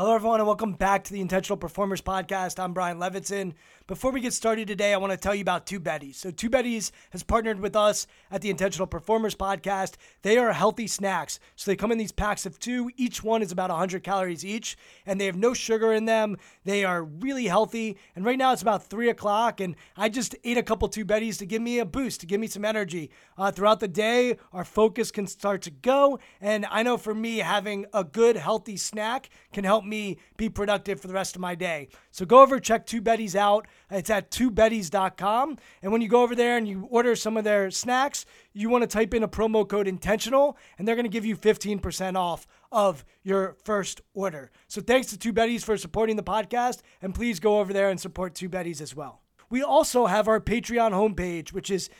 Hello, everyone, and welcome back to the Intentional Performers Podcast. I'm Brian Levinson. Before we get started today, I want to tell you about Two Betties. So, Two Betties has partnered with us at the Intentional Performers Podcast. They are healthy snacks. So, they come in these packs of two. Each one is about 100 calories each, and they have no sugar in them. They are really healthy. And right now, it's about 3 o'clock, and I just ate a couple Two Betties to give me a boost, to give me some energy. Uh, throughout the day, our focus can start to go. And I know for me, having a good, healthy snack can help be productive for the rest of my day. So, go over, check Two Betties out. It's at twobetties.com. And when you go over there and you order some of their snacks, you want to type in a promo code intentional, and they're going to give you 15% off of your first order. So thanks to Two Betties for supporting the podcast, and please go over there and support Two Betties as well. We also have our Patreon homepage, which is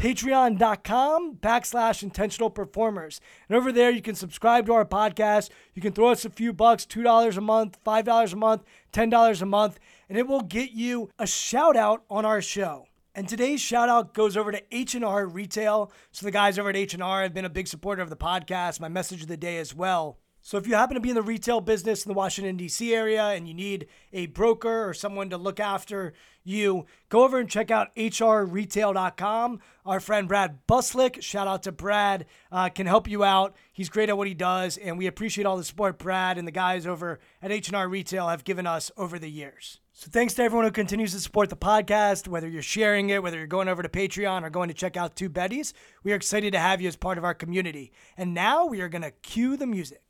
patreon.com backslash intentional performers. And over there, you can subscribe to our podcast. You can throw us a few bucks, $2 a month, $5 a month, $10 a month, and it will get you a shout out on our show. And today's shout out goes over to H&R Retail. So the guys over at H&R have been a big supporter of the podcast, my message of the day as well. So if you happen to be in the retail business in the Washington D.C. area and you need a broker or someone to look after you, go over and check out hrretail.com. Our friend Brad Buslick, shout out to Brad, uh, can help you out. He's great at what he does, and we appreciate all the support Brad and the guys over at H&R Retail have given us over the years. So thanks to everyone who continues to support the podcast, whether you're sharing it, whether you're going over to Patreon or going to check out Two Betties. We are excited to have you as part of our community. And now we are going to cue the music.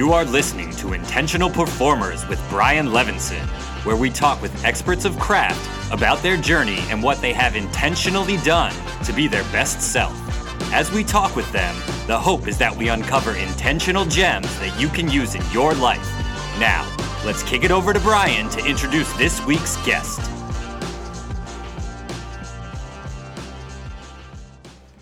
You are listening to Intentional Performers with Brian Levinson, where we talk with experts of craft about their journey and what they have intentionally done to be their best self. As we talk with them, the hope is that we uncover intentional gems that you can use in your life. Now, let's kick it over to Brian to introduce this week's guest.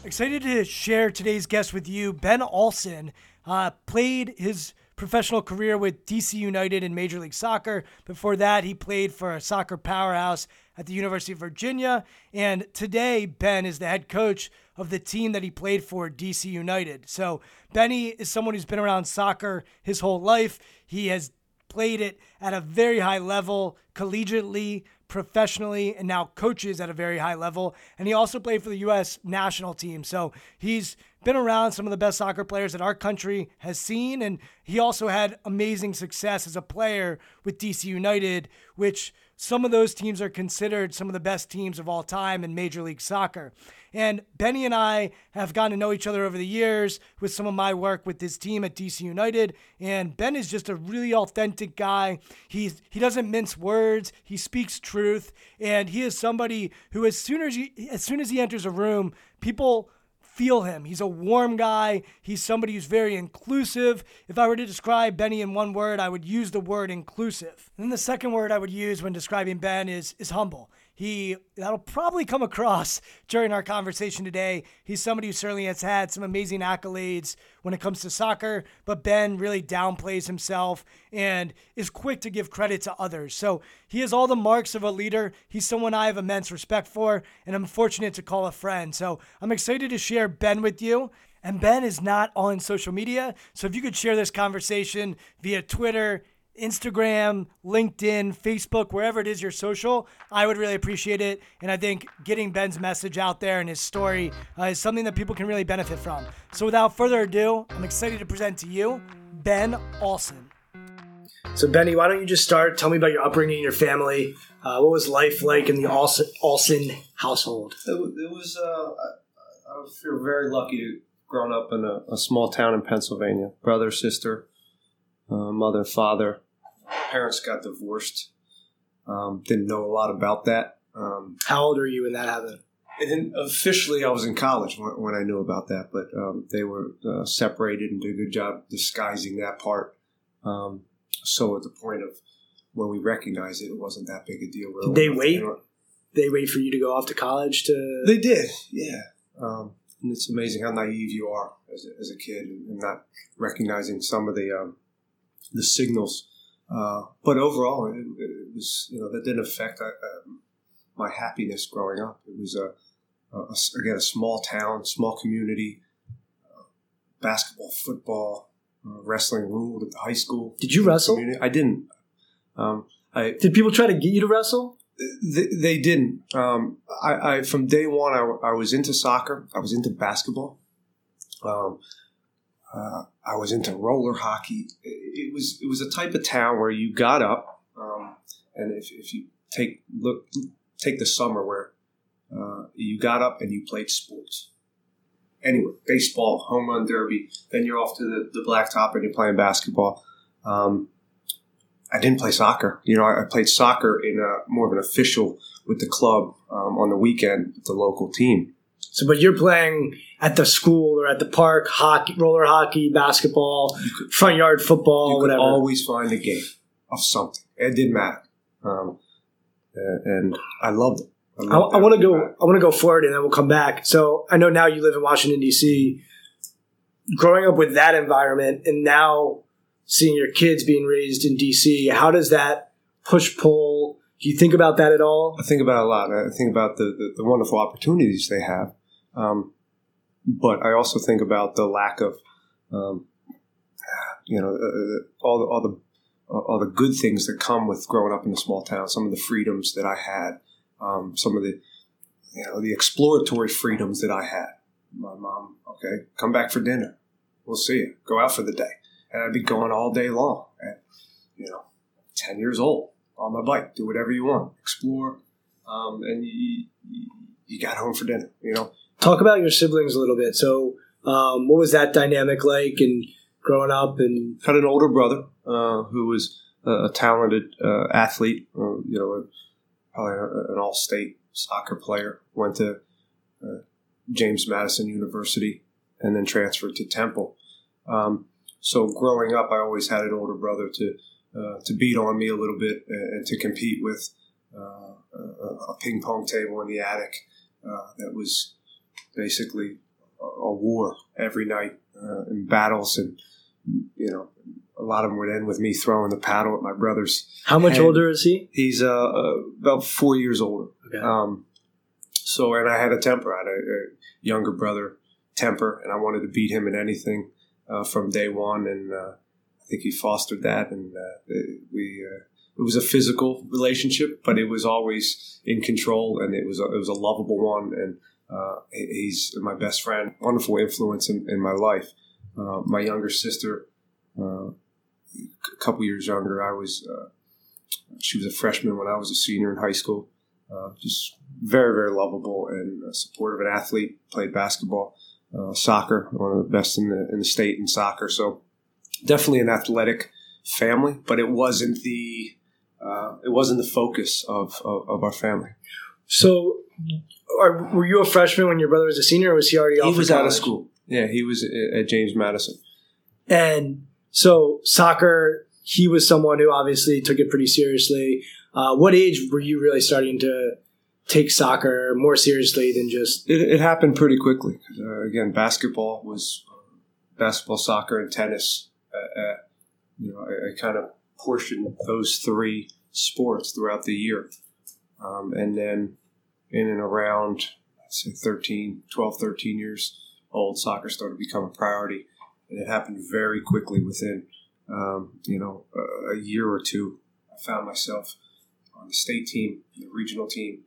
Excited to share today's guest with you. Ben Olsen uh, played his professional career with DC United in Major League Soccer. Before that, he played for a soccer powerhouse at the University of Virginia. And today, Ben is the head coach of the team that he played for, DC United. So, Benny is someone who's been around soccer his whole life. He has played it at a very high level, collegiately, professionally, and now coaches at a very high level. And he also played for the U.S. national team. So he's been around some of the best soccer players that our country has seen. And he also had amazing success as a player with DC United, which some of those teams are considered some of the best teams of all time in Major League Soccer. And Benny and I have gotten to know each other over the years with some of my work with this team at DC United. And Ben is just a really authentic guy. He's he doesn't mince words. He speaks truth, and he is somebody who, as soon as he, as soon as he enters a room, people feel him. He's a warm guy. He's somebody who's very inclusive. If I were to describe Benny in one word, I would use the word inclusive. And then the second word I would use when describing Ben is is humble. He that'll probably come across during our conversation today. He's somebody who certainly has had some amazing accolades when it comes to soccer, but Ben really downplays himself and is quick to give credit to others. So he has all the marks of a leader. He's someone I have immense respect for, and I'm fortunate to call a friend. So I'm excited to share Ben with you. And Ben is not on social media. So if you could share this conversation via Twitter, Instagram, LinkedIn, Facebook, wherever it is your social, I would really appreciate it. And I think getting Ben's message out there and his story uh, is something that people can really benefit from. So without further ado, I'm excited to present to you Ben Olsen. So, Benny, why don't you just start? Tell me about your upbringing, your family. Uh, what was life like in the Olsen, Olsen household? It, it was, uh, I, I feel very lucky to grown up in a, a small town in Pennsylvania. Brother, sister, uh, mother, father. Parents got divorced. Um, didn't know a lot about that. Um, How old are you when that happened? And officially, I was in college when, when I knew about that, but um, they were uh, separated and did a good job disguising that part. Um, so at the point of when we recognized it, it wasn't that big a deal. Did they wait? They wait for you to go off to college to. They did, yeah. Um, and it's amazing how naive you are as a, as a kid and not recognizing some of the um, the signals. Uh, but overall, it, it, was you know that didn't affect uh, my happiness growing up. It was a, a, again a small town, small community, uh, basketball, football, uh, wrestling ruled at the high school. Did you wrestle? Community. I didn't. Um, I, Did people try to get you to wrestle? They, they didn't. Um, I, I, from day one, I, I, was into soccer. I was into basketball. Um, uh, I was into roller hockey. It, it, was it was a type of town where you got up, um, and if, if you take look take the summer where uh, you got up and you played sports. Anyway, baseball, home run derby. Then you're off to the, the blacktop and you're playing basketball. Um, I didn't play soccer. You know, I, I played soccer in a, more of an official with the club um, on the weekend the local team. So, but you're playing at the school or at the park, hockey, roller hockey, basketball, could, front yard football, you whatever. always find a game of something. It didn't matter, um, and I loved it. I, I, I want to go. I want to go forward, and then we'll come back. So I know now you live in Washington D.C. Growing up with that environment, and now seeing your kids being raised in DC. How does that push pull? Do you think about that at all? I think about a lot. I think about the, the, the wonderful opportunities they have. Um, but I also think about the lack of, um, you know, uh, all the, all the all the good things that come with growing up in a small town. Some of the freedoms that I had, um, some of the you know the exploratory freedoms that I had. My mom, okay, come back for dinner. We'll see you. Go out for the day and I'd be going all day long at, you know, 10 years old on my bike, do whatever you want, explore. Um, and you, you, you, got home for dinner, you know. Talk about your siblings a little bit. So, um, what was that dynamic like and growing up? And had an older brother uh, who was a, a talented uh, athlete, uh, you know, probably an all-state soccer player. Went to uh, James Madison University and then transferred to Temple. Um, so growing up, I always had an older brother to uh, to beat on me a little bit and, and to compete with uh, a, a, ping pong table in the attic uh, that was basically a, a war every night uh, in battles and you know a lot of them would end with me throwing the paddle at my brother's. How much head. older is he? He's uh, uh, about four years older. Okay. Um, so and I had a temper. I had a, a younger brother temper, and I wanted to beat him in anything uh, from day one, and uh, think he fostered that, and uh, it, we uh, it was a physical relationship, but it was always in control, and it was a, it was a lovable one, and uh, he's my best friend, wonderful influence in, in my life. Uh, my younger sister, a couple years younger, I was she was a freshman when I was a senior in high school. just very very lovable and supportive, an athlete, played basketball uh, soccer, one of the best in the in the state in soccer. So definitely an athletic family, but it wasn't the uh, it wasn't the focus of, of, of our family. So, are, were you a freshman when your brother was a senior, or was he already? He was out of school. Yeah, he was at James Madison. And so, soccer. He was someone who obviously took it pretty seriously. Uh, what age were you really starting to take soccer more seriously than just. It, it happened pretty quickly. Uh, again, basketball was basketball, soccer, and tennis. You know, I, I, kind of portioned those three sports throughout the year. Um, and then in and around, I'd say 13, 12, 13 years old, soccer started to become a priority. And it happened very quickly within um, you know, a, a year or two, I found myself on the state team, the regional team,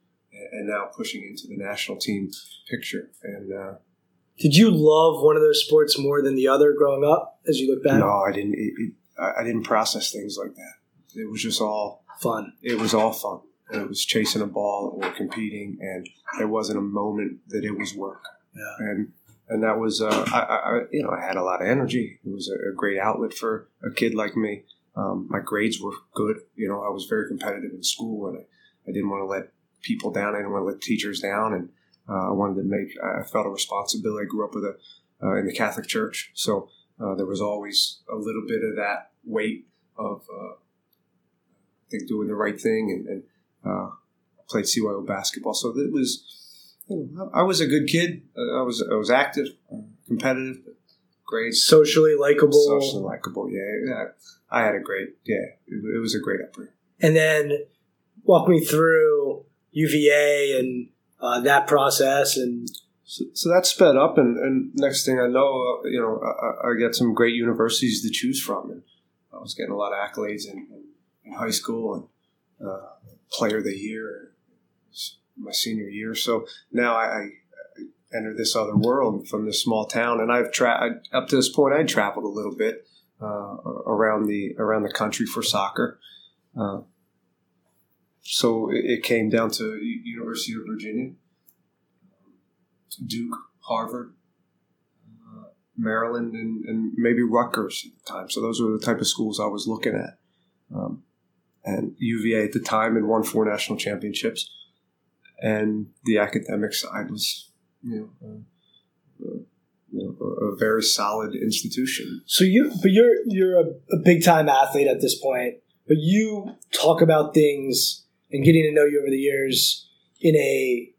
and now pushing into the national team picture. And uh, did you love one of those sports more than the other growing up? As you look back, no, I didn't. It, it, I didn't process things like that. It was just all fun. It was all fun. It was chasing a ball or competing, and there wasn't a moment that it was work. Yeah. And and that was uh, I, I, you know I had a lot of energy. It was a, a great outlet for a kid like me. Um, my grades were good. You know, I was very competitive in school, and I, I didn't want to let people down. I didn't want to let teachers down, and I wanted to make. I felt a responsibility. I grew up with a uh, in the Catholic Church, so uh, there was always a little bit of that weight of uh, I think doing the right thing, and, and uh, played CYO basketball. So it was. You know, I was a good kid. I was I was active, competitive, great, socially likable. Socially likable, yeah. yeah. I had a great, yeah. It, it was a great upbringing. And then walk me through UVA and uh, that process and so, so, that sped up and, and next thing i know uh, you know I, I, get some great universities to choose from. And i was getting a lot of accolades in, in, high school and uh, player of the year my senior year. So now I, I enter this other world from this small town. And i've tra- up to this point i traveled a little bit uh, around the around the country for soccer. Uh, so it came down to University of Virginia, Duke, Harvard, uh, Maryland, and, and, maybe Rutgers at the time. So those were the type of schools I was looking at. Um, and UVA at the time had won four national championships, and the academic side was, you know, uh, uh, you know a, a, very solid institution. So you, but you're you're a, a big time athlete at this point, but you talk about things and getting to know you over the years in a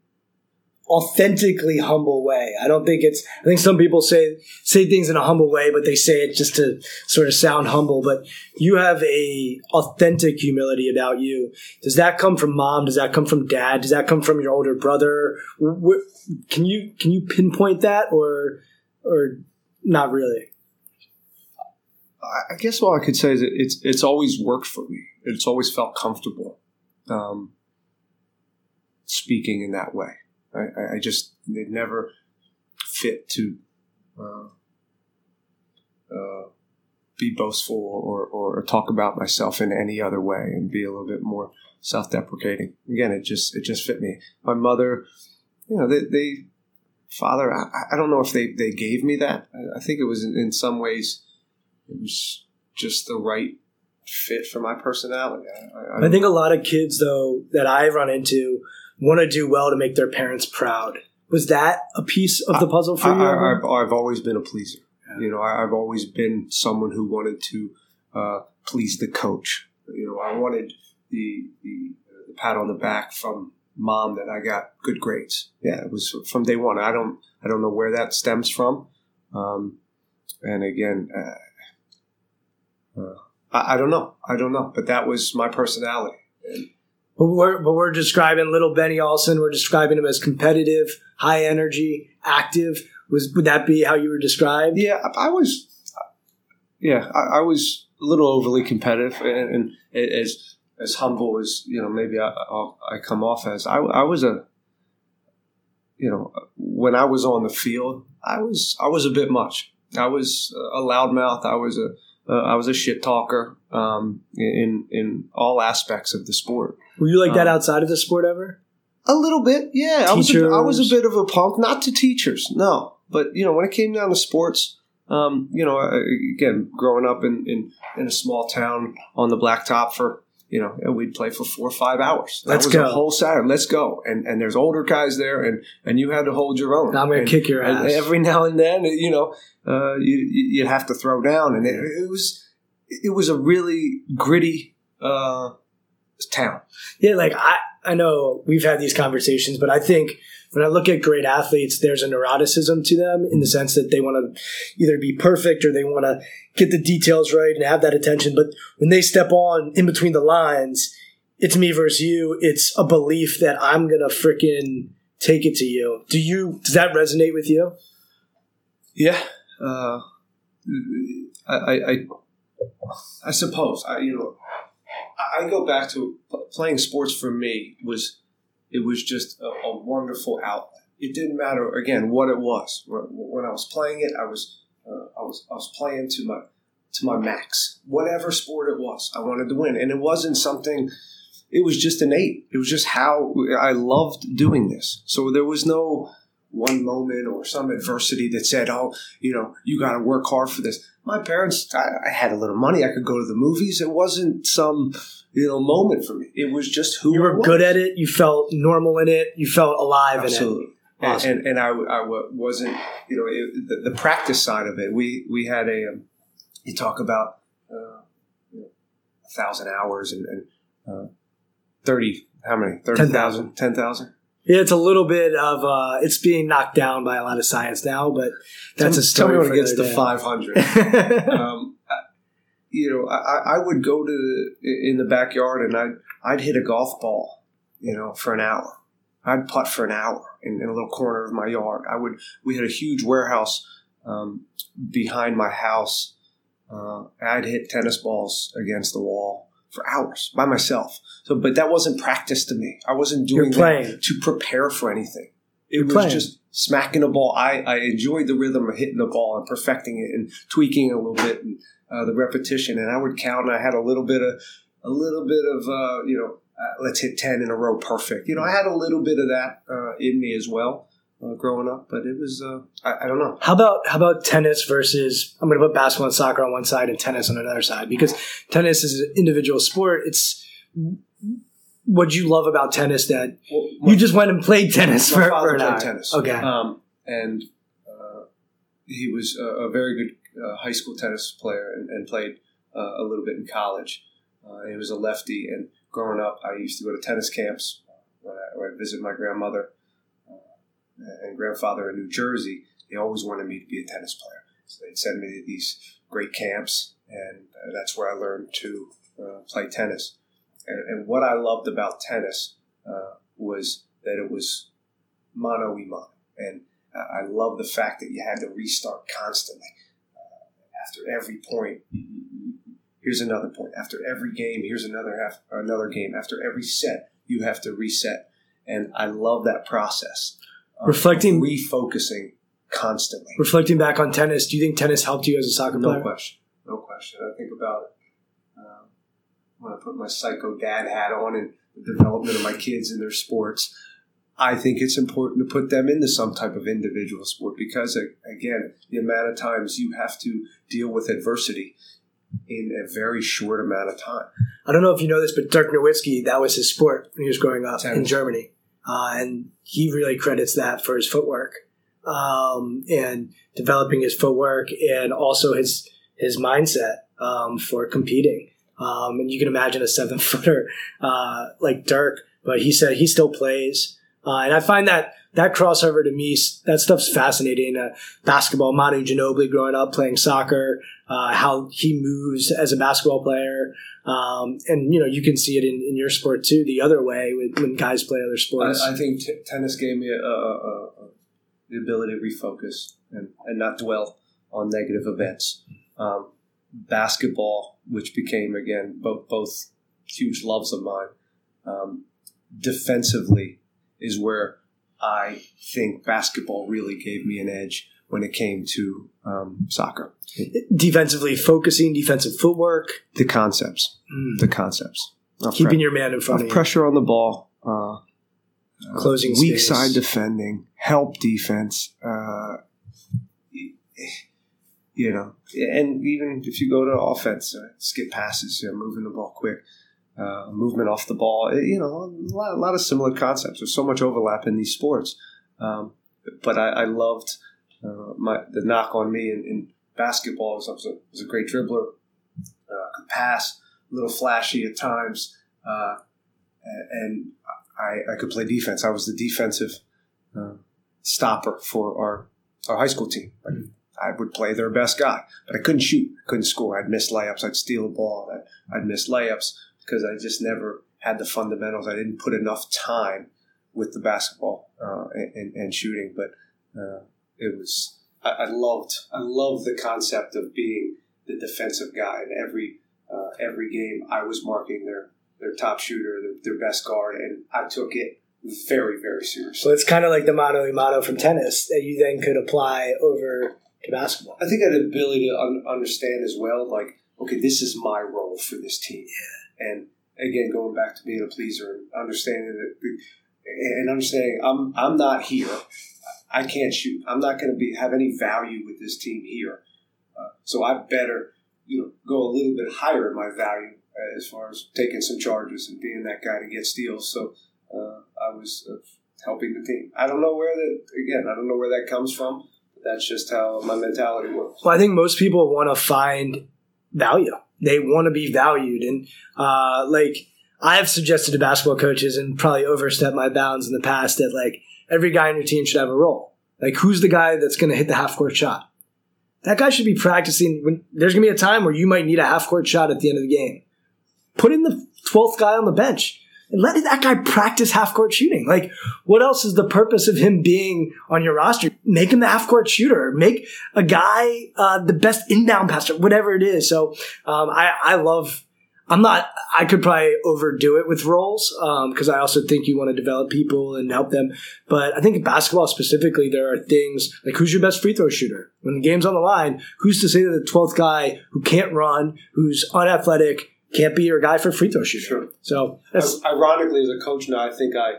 authentically humble way. I don't think it's I think some people say say things in a humble way, but they say it just to sort of sound humble, but you have a authentic humility about you. Does that come from mom? Does that come from dad? Does that come from your older brother? Can you can you pinpoint that or or not really? I guess all I could say is it's it's always worked for me. It's always felt comfortable um, speaking in that way. I, I just they never fit to uh, uh, be boastful or, or, or, talk about myself in any other way and be a little bit more self-deprecating. Again, it just it just fit me. My mother, you know, they, they father. I, I, don't know if they they gave me that. I, I think it was in, in some ways it was just the right fit for my personality. I, I, I think a lot of kids, though, that I run into want to do well to make their parents proud. Was that a piece of the puzzle for you? I, have I've always been a pleaser. You know, I, have always been someone who wanted to uh, please the coach. You know, I wanted the, the, the pat on the back from mom that I got good grades. Yeah, it was from day one. I don't I don't know where that stems from. Um, and again, uh, uh, I, I, don't know. I don't know. But that was my personality. And, but we're, but we're describing little Benny Olsen. We're describing him as competitive, high energy, active. Was would that be how you were described? Yeah, I was. Yeah, I, I was a little overly competitive, and, and, as as humble as you know, maybe I, I'll, I come off as. I, I was a. You know, when I was on the field, I was I was a bit much. I was a loudmouth. I was a uh, I was a shit talker um, in in all aspects of the sport. Were you like that um, outside of the sport ever? A little bit, yeah. I was, a, I was a bit of a punk, not to teachers, no. But you know, when it came down to sports, um, you know, again, growing up in, in in a small town on the blacktop for you know, we'd play for four or five hours. That Let's was go. a whole Saturday. Let's go. And and there's older guys there, and and you had to hold your own. I'm going to kick your ass. every now and then, you know, uh, you you'd have to throw down, and it, it was it was a really gritty uh, town. Yeah, like I I know we've had these conversations, but I think when I look at great athletes, there's a neuroticism to them in the sense that they want to either be perfect or they want to get the details right and have that attention. But when they step on in between the lines, it's me versus you. It's a belief that I'm gonna freaking take it to you. Do you? Does that resonate with you? Yeah, uh, I, I I suppose I you know I go back to playing sports for me was it was just a, a wonderful outlet. It didn't matter again what it was. When I was playing it, I was uh, I was I was playing to my to my max. Whatever sport it was, I wanted to win, and it wasn't something. It was just innate. It was just how I loved doing this. So there was no one moment or some adversity that said, "Oh, you know, you got to work hard for this." My parents, I, I, had a little money. I could go to the movies. It wasn't some you know moment for me. It was just who you were good at it. You felt normal in it. You felt alive Absolutely. in it. Awesome. And, and, and I, I wasn't, you know, it, the, the, practice side of it. We we had a, um, you talk about uh, you know, a thousand hours and, and uh, thirty, how many? Thirty thousand, ten thousand. Yeah, it's a little bit of uh, it's being knocked down by a lot of science now, but that's tell, a story. Tell me when it gets to five hundred. um, you know, I, I would go to the, in the backyard and I'd I'd hit a golf ball, you know, for an hour. I'd putt for an hour in, in a little corner of my yard. I would. We had a huge warehouse um, behind my house. Uh, I'd hit tennis balls against the wall for hours by myself. So, but that wasn't practice to me. I wasn't doing that to prepare for anything. It You're was playing. just smacking the ball. I, I enjoyed the rhythm of hitting the ball and perfecting it and tweaking a little bit and uh, the repetition. And I would count. And I had a little bit of a little bit of uh, you know, uh, let's hit ten in a row, perfect. You know, I had a little bit of that uh, in me as well uh, growing up, but it was uh, I, I, don't know. How about how about tennis versus I'm going to put basketball and soccer on one side and tennis on another side because tennis is an individual sport. It's what you love about tennis that well, my, you just went and played tennis for, for an hour. tennis. Okay, um, and uh, he was a, a very good uh, high school tennis player and, and played uh, a little bit in college. he was a lefty, and growing up, I used to go to tennis camps when I, when I visit my grandmother and grandfather in New Jersey, they always wanted me to be a tennis player. So they'd send me to these great camps, and uh, that's where I learned to uh, play tennis. And, and, what I loved about tennis uh, was that it was mano y mano. And I love the fact that you had to restart constantly. After every point, here's another point. After every game, here's another half, another game. After every set, you have to reset. And I love that process reflecting refocusing constantly. Reflecting back on tennis, do you think tennis helped you as a soccer no player? No question. No question. I think about um, when I put my psycho dad hat on and the development of my kids in their sports. I think it's important to put them into some type of individual sport because, again, the amount of times you have to deal with adversity in a very short amount of time. I don't know if you know this, but Dirk Nowitzki, that was his sport when he was growing up in Germany. Uh, and he really credits that for his footwork um, and developing his footwork and also his his mindset um, for competing. Um, and you can imagine a seven footer uh, like Dirk, but he said he still plays. Uh, and I find that that crossover to me, that stuff's fascinating. Uh, basketball, Manu Ginobili growing up playing soccer, uh, how he moves as a basketball player. Um, and you know, you can see it in, in your sport too, the other way when, when guys play other sports. I, I think t- tennis gave me a, a, a, the ability to refocus and, and not dwell on negative events. Um, basketball, which became again both both huge loves of mine, um, defensively is where I think basketball really gave me an edge when it came to um, soccer. Defensively focusing, defensive footwork, the concepts, mm. the concepts, keeping pre- your man in front of, of pressure on the ball, uh, closing uh, weak space. side defending, help defense. Uh, you know, and even if you go to offense, uh, skip passes, you know, moving the ball quick. Uh, movement off the ball, you know, a lot, a lot, of similar concepts. There's so much overlap in these sports. Um, but I, I loved uh, my the knock on me in, in basketball I was a, was a great dribbler, uh, could pass, a little flashy at times, uh, and I, I, could play defense. I was the defensive uh, stopper for our our high school team. mm-hmm. I would play their best guy, but I couldn't shoot, I couldn't score. I'd miss layups. I'd steal a ball. I'd, I'd miss layups because I just never had the fundamentals. I didn't put enough time with the basketball uh, and, and, shooting, but uh, it was I, I, loved I loved the concept of being the defensive guy. In every uh, every game, I was marking their their top shooter, their, their best guard, and I took it very very seriously. So it's kind of like the a mano from tennis that you then could apply over to basketball. I think I had the ability to un- understand as well, like, okay, this is my role for this team. Yeah. And again, going back to being a pleaser and understanding that, and understanding I'm I'm not here. I can't shoot. I'm not going to be have any value with this team here. Uh, so I better, you know, go a little bit higher in my value as far as taking some charges and being that guy to get steals. So uh, I was uh, helping the team. I don't know where that again. I don't know where that comes from. that's just how my mentality works. Well, I think most people want to find value. They want to be valued, and uh, like I have suggested to basketball coaches, and probably overstepped my bounds in the past that like every guy on your team should have a role. Like who's the guy that's going to hit the half court shot? That guy should be practicing. When there's going to be a time where you might need a half court shot at the end of the game. Put in the twelfth guy on the bench let that guy practice half court shooting. Like, what else is the purpose of him being on your roster? Make him the half court shooter. Make a guy uh, the best inbound passer, whatever it is. So um, I, I love. I'm not. I could probably overdo it with roles because um, I also think you want to develop people and help them. But I think basketball specifically, there are things like who's your best free throw shooter when the game's on the line. Who's to say that the twelfth guy who can't run, who's unathletic, can't be your guy for free throw shooting. Sure. So, ironically, as a coach now, I think I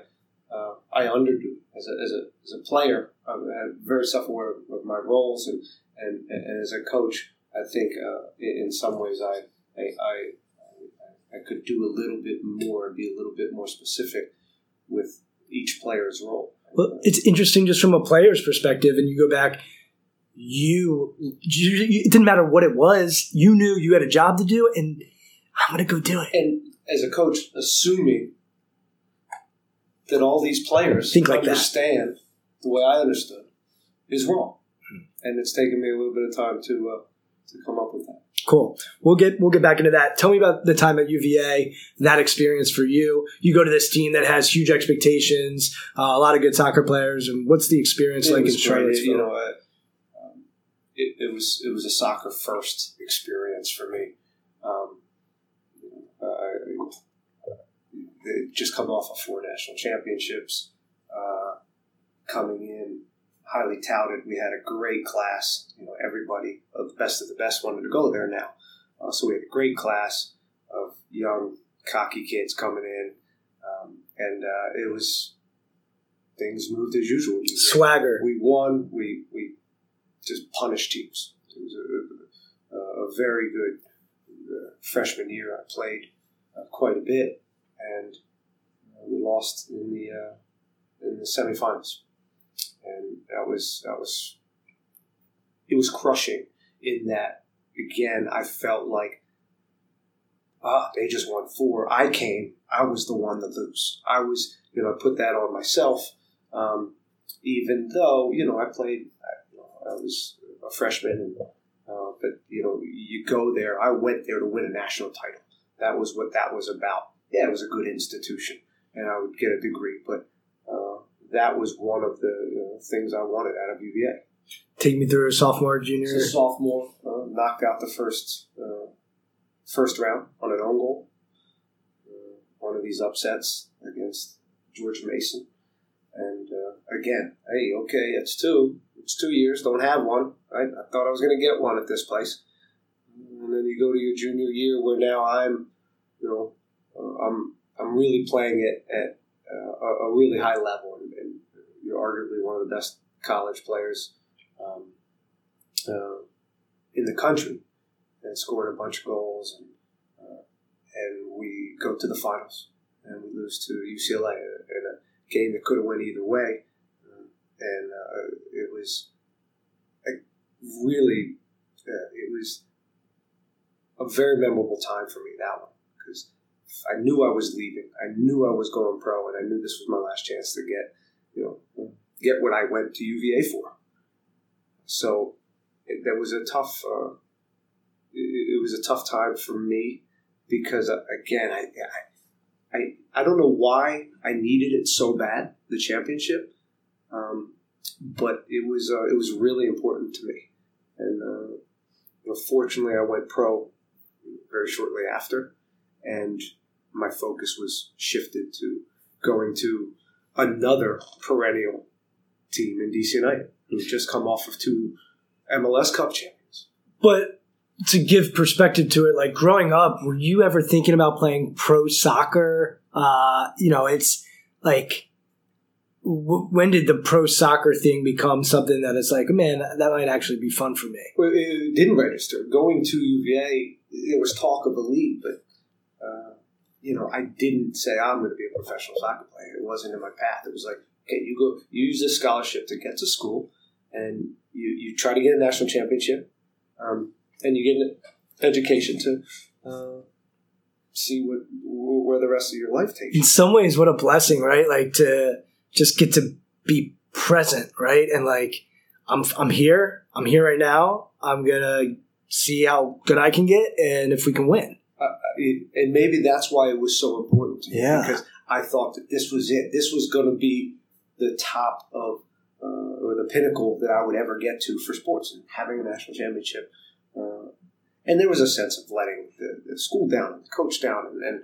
uh, I underdo as a, as a, as a player. I'm very self aware of my roles, and, and, and as a coach, I think uh, in some ways I, I, I I could do a little bit more and be a little bit more specific with each player's role. Well, it's interesting just from a player's perspective, and you go back. You, you, it didn't matter what it was. You knew you had a job to do, and I'm going to go do it. And as a coach, assuming that all these players Think like understand that. the way I understood is wrong, and it's taken me a little bit of time to uh, to come up with that. Cool. We'll get we'll get back into that. Tell me about the time at UVA, that experience for you. You go to this team that has huge expectations, uh, a lot of good soccer players, and what's the experience it like in Charlottesville? You know, uh, um, it, it, was it was a soccer first experience for me. Um, uh, they just come off of four national championships, uh, coming in highly touted. We had a great class. You know, everybody, uh, the best of the best, wanted to go there now. Uh, so we had a great class of young, cocky kids coming in, um, and uh, it was things moved as usual. Swagger. We won. We we just punished teams. It was a, a, a very good uh, freshman year. I played uh, quite a bit, and uh, we lost in the uh, in the semifinals, and that was that was it was crushing. In that, again, I felt like ah, they just won four. I came. I was the one to lose. I was, you know, I put that on myself. Um, even though, you know, I played, I, I was a freshman, and, uh, but you know, you go there. I went there to win a national title. That was what that was about. Yeah, it was a good institution, and I would get a degree, but uh, that was one of the you know, things I wanted out of UVA. Take me through a sophomore, junior. So sophomore, uh, knocked out the first uh, first round on an own goal. Uh, one of these upsets against George Mason, and uh, again, hey, okay, it's two. It's two years. Don't have one. I, I thought I was going to get one at this place and then you go to your junior year where now I'm, you know, I'm I'm really playing it at uh, a, really high level, and, and, you're arguably one of the best college players um, uh, in the country, and scoring a bunch of goals, and uh, and we go to the finals, and we lose to UCLA in a game that could have went either way, uh, and uh, it was really it was a very memorable time for me that one because I knew I was leaving. I knew I was going pro, and I knew this was my last chance to get you know get what I went to UVA for. So it, that was a tough. Uh, it, it, was a tough time for me because uh, again, I, I, I I don't know why I needed it so bad the championship, um, but it was uh, it was really important to me, and uh, Unfortunately, I went pro very shortly after, and my focus was shifted to going to another perennial team in DC United, who just come off of two MLS Cup champions. But to give perspective to it, like growing up, were you ever thinking about playing pro soccer? Uh, you know, it's like, w- when did the pro soccer thing become something that is like, man, that might actually be fun for me? Well, it didn't register. Going to UVA, there was talk of a league, but uh, you know, I didn't say I'm going to be a professional soccer player. It wasn't in my path. It was like, okay, you go, you use this scholarship to get to school, and you, you try to get a national championship, um, and you get an education to uh, see what where the rest of your life takes. In some ways, what a blessing, right? Like to just get to be present, right? And like, I'm I'm here. I'm here right now. I'm gonna see how good I can get, and if we can win. Uh, it, and maybe that's why it was so important to me Yeah. because I thought that this was it. This was going to be the top of uh, or the pinnacle that I would ever get to for sports and having a national championship. Uh, and there was a sense of letting the, the school down, and the coach down, and, and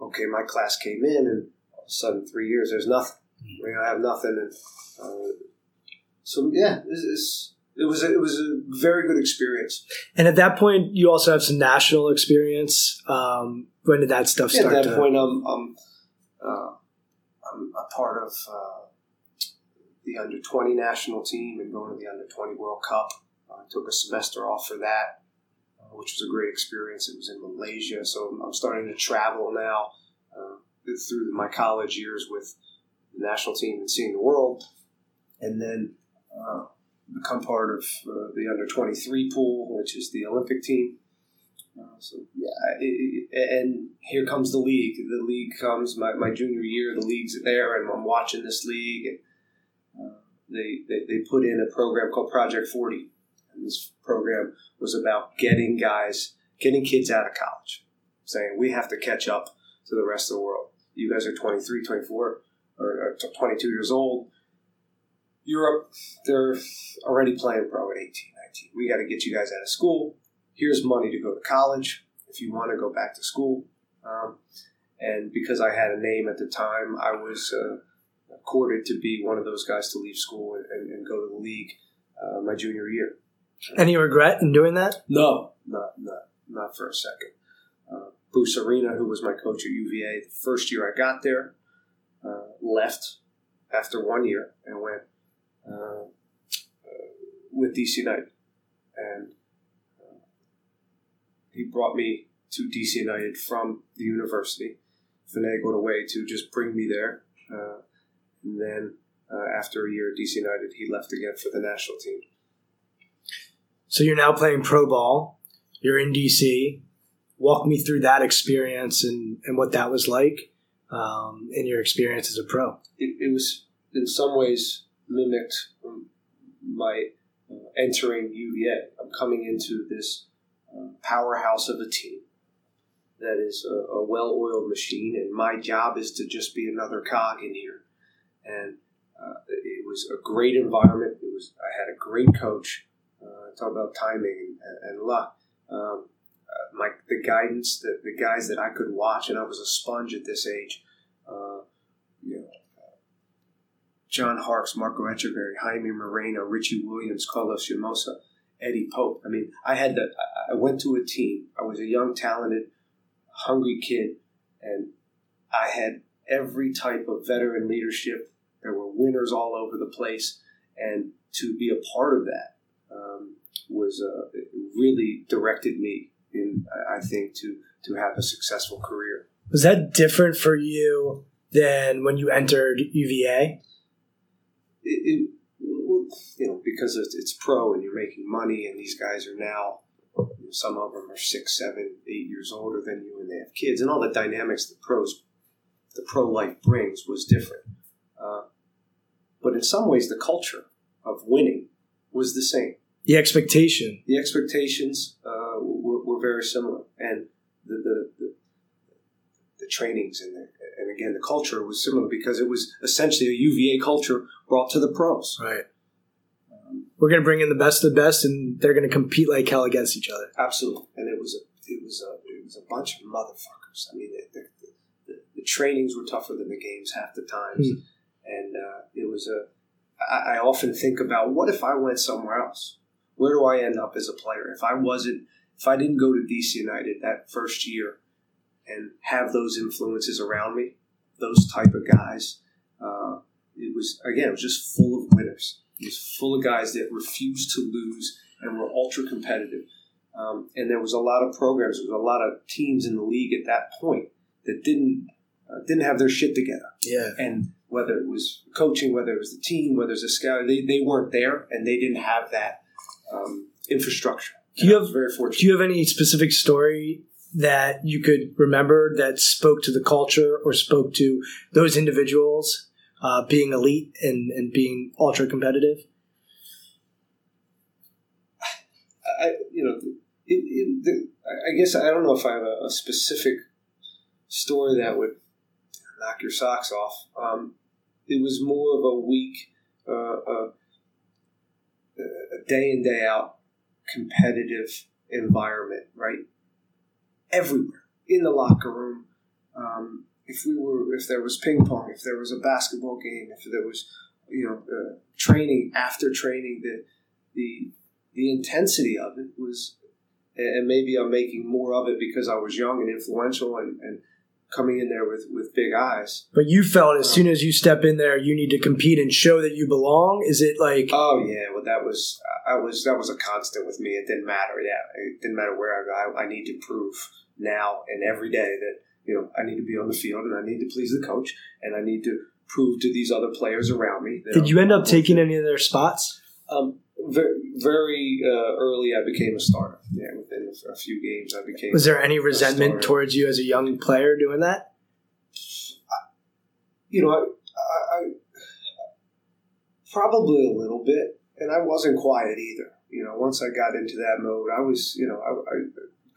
okay, my class came in, and all of a sudden, three years, there's nothing. I, mean, I have nothing, and uh, so yeah, it's, it's, it was a, it was a very good experience. And at that point, you also have some national experience. Um, when did that stuff Yeah, start? at that to, point, I'm I'm, uh, I'm a part of uh, the under twenty national team and going to the under twenty World Cup. I took a semester off for that, uh, which was a great experience. It was in Malaysia, so I'm- I'm starting to travel now uh, through my college years with the national team and seeing the world, and then. Uh, become part of uh, the under 23 pool, which is the Olympic team. Uh, so yeah, it, and here comes the league. The league comes my, my junior year. The league's there, and I'm watching this league. And uh, they, they they put in a program called Project 40, and this program was about getting guys, getting kids out of college, saying we have to catch up to the rest of the world. You guys are 23, 24, or, or 22 years old. Europe, they're already playing pro at 18, 19. We got to get you guys out of school here's money to go to college if you want to go back to school. Um, and because I had a name at the time, I was uh, courted to be one of those guys to leave school and, and, go to the league uh, my junior year. Any regret in doing that? No, not not not for a second. Uh, Bruce Arena, who was my coach at UVA, the first year I got there, uh, left after one year and went uh, uh, with DC United, and uh, he brought me to DC United from the university, finagled a way to just bring me there, uh, and then uh, after a year at DC United, he left again for the national team. So you're now playing pro ball. You're in DC. Walk me through that experience and, and what that was like um, in your experience as a pro. it, it was in some ways mimicked um, my uh, entering UVA. I'm coming into this uh, powerhouse of a team that is a, a well-oiled machine, and my job is to just be another cog in here. And uh, it was a great environment. It was I had a great coach. Uh, talk about timing and, and luck. Um, my the guidance, the, the guys that I could watch, and I was a sponge at this age. You know, John Harkes, Marco Etcheverry, Jaime Moreno, Richie Williams, Carlos Llamosa, Eddie Pope. I mean, I had to. I- went to a team. I was a young, talented, hungry kid, and I had every type of veteran leadership. There were winners all over the place, and to be a part of that um, was uh, really directed me in, I think, to to have a successful career. Was that different for you than when you entered UVA? It, it you know because it's, it's pro and you're making money and these guys are now some of them are six seven eight years older than you and they have kids and all the dynamics the pros the pro life brings was different. Uh, but in some ways the culture of winning was the same. The expectation. the expectations uh, were, were very similar, and the the, the, the trainings and the, and again the culture was similar because it was essentially a UVA culture brought to the pros. Right. Um, we're going to bring in the best of the best, and they're going to compete like hell against each other. Absolutely, and it was a it was a it was a bunch of motherfuckers. I mean, the, the, the, the trainings were tougher than the games half the times, Hmm. and uh, it was a. I, I often think about what if I went somewhere else? Where do I end up as a player if I wasn't if I didn't go to DC United that first year and have those influences around me, those type of guys. Uh, it was again, it was just full of winners. It was full of guys that refused to lose and were ultra competitive. Um, and there was a lot of programs, there was a lot of teams in the league at that point that didn't uh, didn't have their shit together. Yeah. And whether it was coaching, whether it was the team, whether it was a scout, they, they weren't there and they didn't have that um, infrastructure. Do you have- very fortunate. Do you have any specific story that you could remember that spoke to the culture or spoke to those individuals uh, being elite and, and being ultra competitive? I, you know, it, it, the, I guess I don't know if I have a, a specific story that would knock your socks off. Um, it was more of a week, uh, uh, a day in day out competitive environment, right? Everywhere in the locker room. Um, if we were, if there was ping pong, if there was a basketball game, if there was, you know, uh, training after training, the the the intensity of it was, and maybe I'm making more of it because I was young and influential and, and coming in there with, with big eyes. But you felt as soon as you step in there, you need to compete and show that you belong. Is it like Oh yeah, well that was I was that was a constant with me. It didn't matter. Yeah, it didn't matter where I go. I, I need to prove now and every day that you know I need to be on the field and I need to please the coach and I need to prove to these other players around me. That did you end I'm- up taking any of their spots? Um, very, uh, early, I became a starter. Yeah, within a, few games, I became. Was there any resentment towards you as a young player doing that? you know, I, I, I probably a little bit, and I wasn't quiet either. You know, once I got into that mode, I was, you know, I, I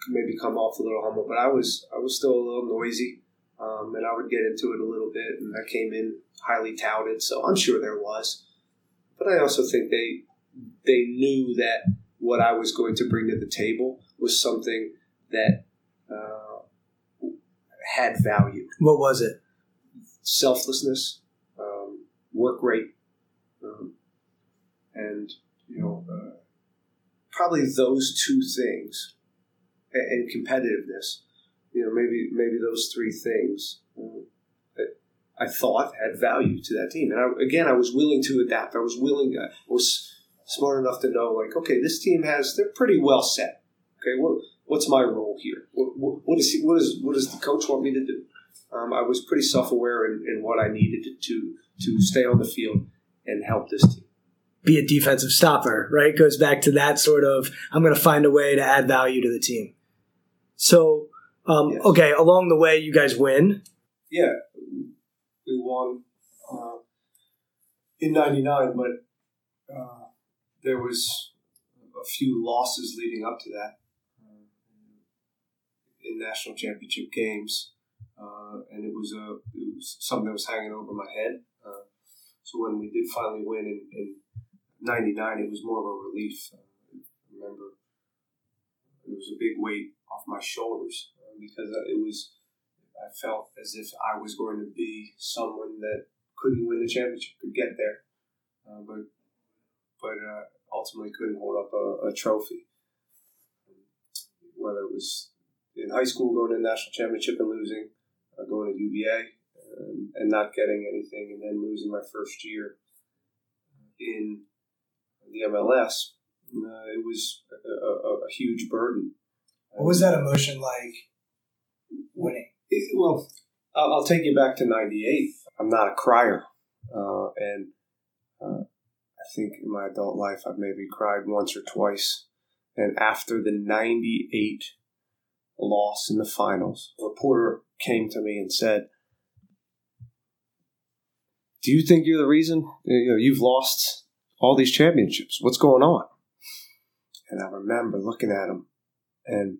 maybe come off a little humble, but I was, I was still a little noisy, um, and I would get into it a little bit, and I came in highly touted, so I'm sure there was, but I also think they, they knew that what I was going to bring to the table was something that uh, had value What was it? selflessness, um, work rate, um, and you know, uh, probably those two things, and, and competitiveness. You know, maybe maybe those three things um, that I thought had value to that team. And I, again, I was willing to adapt. I was willing. I was smart enough to know, like, okay, this team has they're pretty well set. Okay, what what's my role here? What, what, what is he, what is what does the coach want me to do? um, I was pretty self-aware in, in what I needed to, to to stay on the field and help this team. Be a defensive stopper, right? Goes back to that sort of I'm going to find a way to add value to the team. So, um, Yes. okay, along the way, you guys win. Yeah, we won uh, in '99, but uh, there was a few losses leading up to that uh, in national championship games, uh, and it was a it was something that was hanging over my head. Uh, so when we did finally win in, in '99, it was more of a relief. Uh, I remember it was a big weight off my shoulders uh, because it was. I felt as if I was going to be someone that couldn't win the championship, could get there, uh, but but uh, ultimately couldn't hold up a, a trophy. Whether it was in high school going to the national championship and losing, or going to UVA and, and not getting anything, and then losing my first year in the MLS, uh, it was a, a, a huge burden. What was that emotion like winning? It- well, I'll, I'll take you back to '98. I'm not a crier, uh, and uh, I think in my adult life I've maybe cried once or twice. And after the '98 loss in the finals, a reporter came to me and said, "Do you think you're the reason you know, you've lost all these championships? What's going on?" And I remember looking at him, and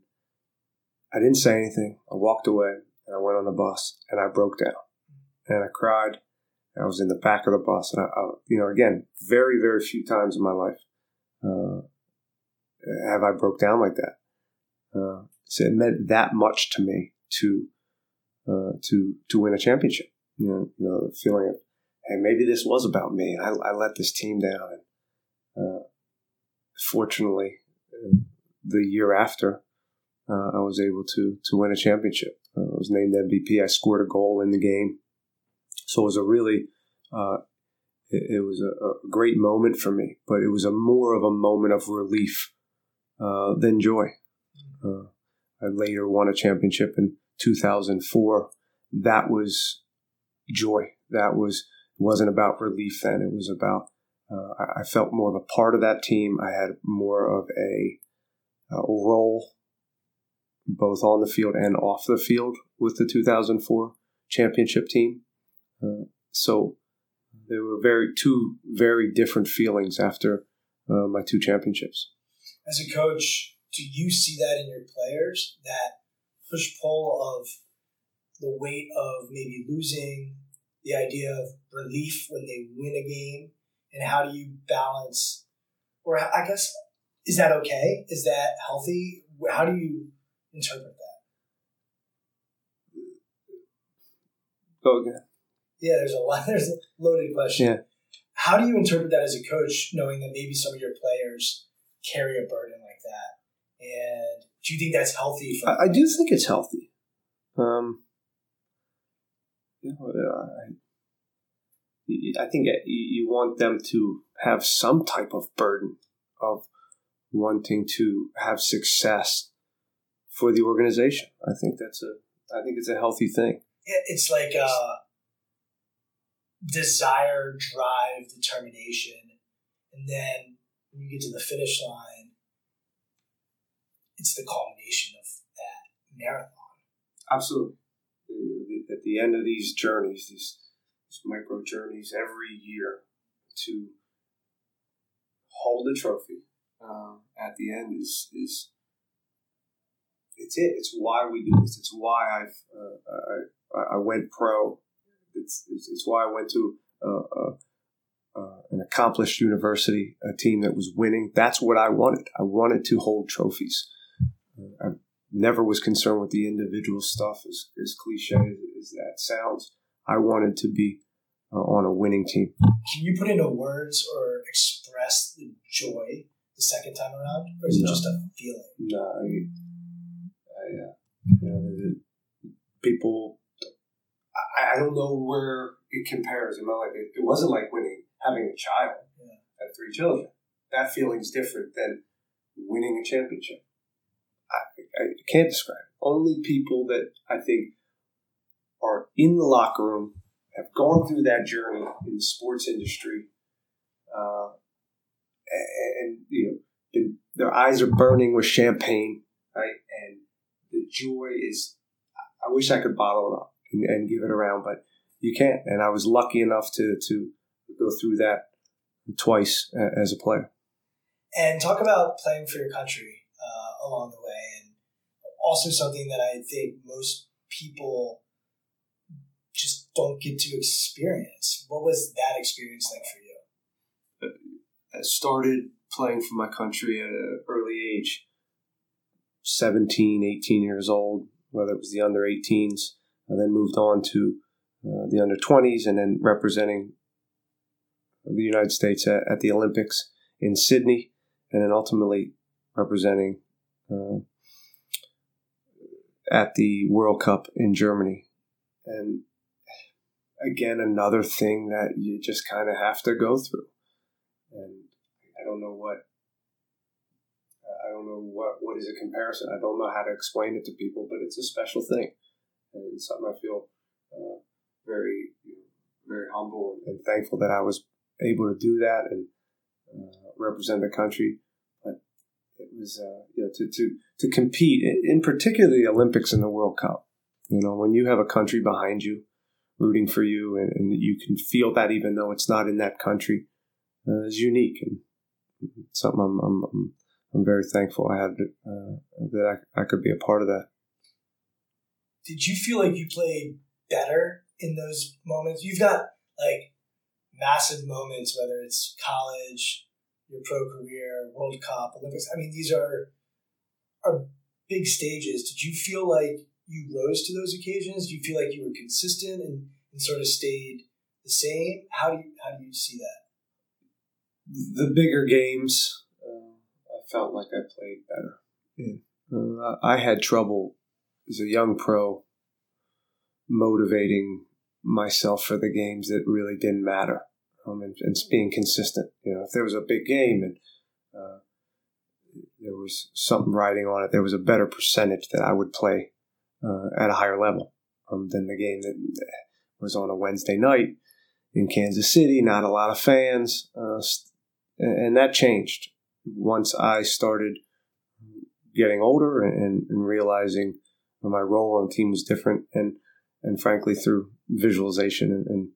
I didn't say anything. I walked away and I went on the bus and I broke down and I cried. I was in the back of the bus and I, I you know, again, very, very few times in my life uh, have I broke down like that. Uh, so it meant that much to me to uh, to to win a championship. You know, you know, the feeling of hey, maybe this was about me. I, I let this team down, and uh, fortunately, the year after, uh, I was able to to win a championship. Uh, I was named MVP. I scored a goal in the game, so it was a really uh, it, it, was a, a, great moment for me. But it was a more of a moment of relief uh, than joy. Uh, I later won a championship in 2004. That was joy. That was wasn't about relief then. It was about uh, I, I felt more of a part of that team. I had more of a uh, role both on the field and off the field with the 2004 championship team. Uh, so there were very two very different feelings after uh, my two championships. As a coach, do you see that in your players that push pull of the weight of maybe losing, the idea of relief when they win a game, and how do you balance? Or I guess is that okay? Is that healthy? How do you interpret that? Go again. Yeah, there's a lot. There's a loaded question. Yeah. How do you interpret that as a coach, knowing that maybe some of your players carry a burden like that? And do you think that's healthy? For I, I do think it's healthy. Um, you know, I, I think you want them to have some type of burden of wanting to have success for the organization. I think that's a I think it's a healthy thing. It's like uh, desire, drive, determination, and then when you get to the finish line, it's the culmination of that marathon. Absolutely. At the end of these journeys, these, these micro journeys every year to hold the trophy uh, at the end is is it's it. It's why we do this. It's why I've uh, I, I went pro. It's, it's, it's why I went to uh, an accomplished university, a team that was winning. That's what I wanted. I wanted to hold trophies. I never was concerned with the individual stuff, as, as cliche as that sounds. I wanted to be uh, on a winning team. Can you put into words or express the joy the second time around, or is no. it just a feeling? No, I, I uh, you know, people. I, I, don't know where it compares. in my life. it, it wasn't like winning, having a child, yeah. had three children. That feeling's different than winning a championship. I, I can't describe. It. Only people that I think are in the locker room have gone through that journey in the sports industry uh, and you know their eyes are burning with champagne, right? And the joy is, I wish I could bottle it up and, and give it around, but you can't. And I was lucky enough to to go through that twice as a player. And talk about playing for your country uh, along the way, and also something that I think most people just don't get to experience. What was that experience like for you? I started playing for my country at an early age 17, 18 years old, whether it was the under 18s, and then moved on to uh, the under 20s, and then representing the United States at, at, the Olympics in Sydney, and then ultimately representing uh, at the World Cup in Germany. And again, another thing that you just kind of have to go through. And I don't know what I don't know what what is a comparison. I don't know how to explain it to people, but it's a special thing, it's something I feel uh, very you know, very humble and, and, thankful that I was able to do that and uh, represent the country. But it was uh, you know to to to compete in, particular the Olympics and the World Cup. You know when you have a country behind you rooting for you and, and you can feel that even though it's not in that country uh, is unique and something I'm, I'm, I'm, I'm very thankful I had uh, that I, I could be a part of that. Did you feel like you played better in those moments? You've got like massive moments, whether it's college, your pro career, World Cup, Olympics. I mean, these are are big stages. Did you feel like you rose to those occasions? Do you feel like you were consistent and, and sort of stayed the same? How do you how do you see that? The bigger games, uh, I felt like I played better. Yeah. Uh, I had trouble as a young pro motivating myself for the games that really didn't matter um, and, and, being consistent. You know, if there was a big game and uh, there was something riding on it, there was a better percentage that I would play uh, at a higher level um, than the game that was on a Wednesday night in Kansas City. Not a lot of fans, uh, and that changed once I started getting older and, and realizing my role on the team was different, and and frankly through visualization and, and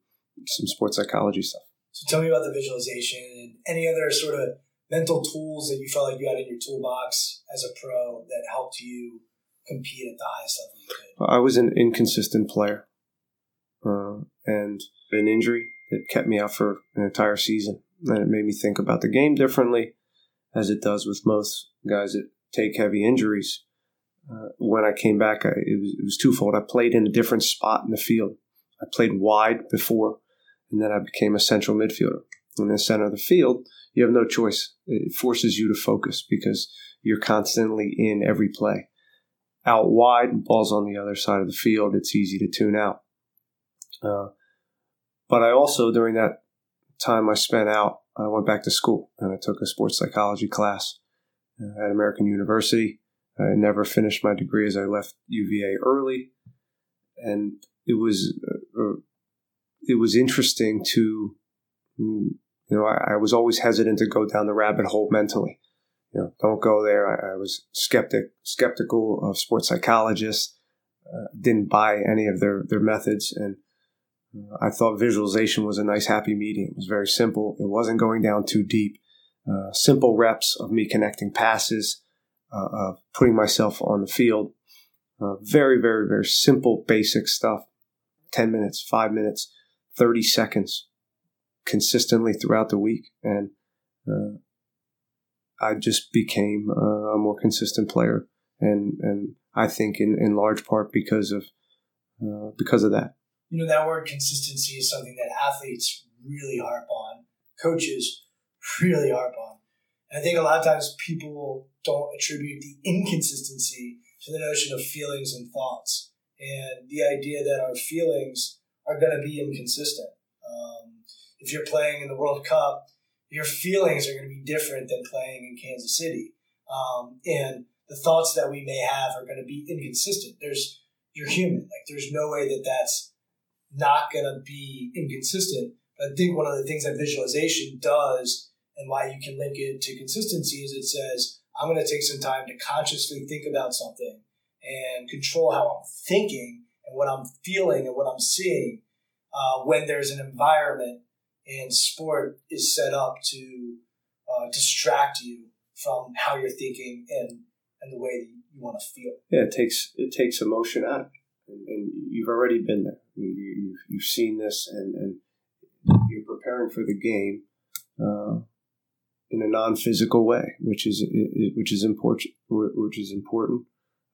some sports psychology stuff. So tell me about the visualization and any other sort of mental tools that you felt like you had in your toolbox as a pro that helped you compete at the highest level you could? I was an inconsistent player, uh, and an injury that kept me out for an entire season, and it made me think about the game differently, as it does with most guys that take heavy injuries. Uh, when I came back, I, it, was, it was twofold. I played in a different spot in the field. I played wide before, and then I became a central midfielder. In the center of the field, you have no choice. It forces you to focus because you're constantly in every play. Out wide, balls on the other side of the field, it's easy to tune out. Uh, but I also, during that time I spent out, I went back to school and I took a sports psychology class uh, at American University. I never finished my degree as I left UVA early, and it was uh, uh, it was interesting to mm, you know I, I, was always hesitant to go down the rabbit hole mentally. You know, don't go there. I, I was skeptic skeptical of sports psychologists. Uh, didn't buy any of their their methods, and uh, I thought visualization was a nice happy medium. It was very simple. It wasn't going down too deep. Uh, simple reps of me connecting passes, uh, of putting myself on the field. Uh, very, very, very simple, basic stuff. 10 minutes, 5 minutes, 30 seconds consistently throughout the week. And uh, I just became a more consistent player. And, and I think in, in large part because of, uh, because of that. You know, that word consistency is something that athletes really harp on. Coaches really harp on. And I think a lot of times people don't attribute the inconsistency to the notion of feelings and thoughts and the idea that our feelings are going to be inconsistent. Um, if you're playing in the World Cup, your feelings are going to be different than playing in Kansas City. Um, and the thoughts that we may have are going to be inconsistent. There's, you're human. Like, there's no way that that's not going to be inconsistent. But I think one of the things that visualization does and why you can link it to consistency is it says, I'm going to take some time to consciously think about something and control how I'm thinking and what I'm feeling and what I'm seeing uh, when there's an environment and sport is set up to uh, distract you from how you're thinking and and the way that you want to feel. Yeah, it takes it takes emotion out of and, and you've already been there. You, have you, you've seen this, and, and you're preparing for the game. Uh, in a non-physical way, which is which is important. Which is important.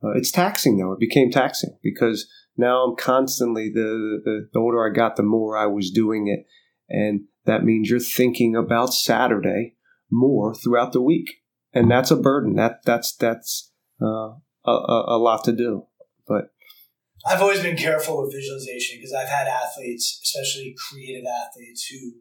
Uh, it's taxing though. It became taxing because now I'm constantly the, the the older I got, the more I was doing it, and that means you're thinking about Saturday more throughout the week, and that's a burden. That that's that's uh, a, a, a lot to do. But I've always been careful with visualization because I've had athletes, especially creative athletes, who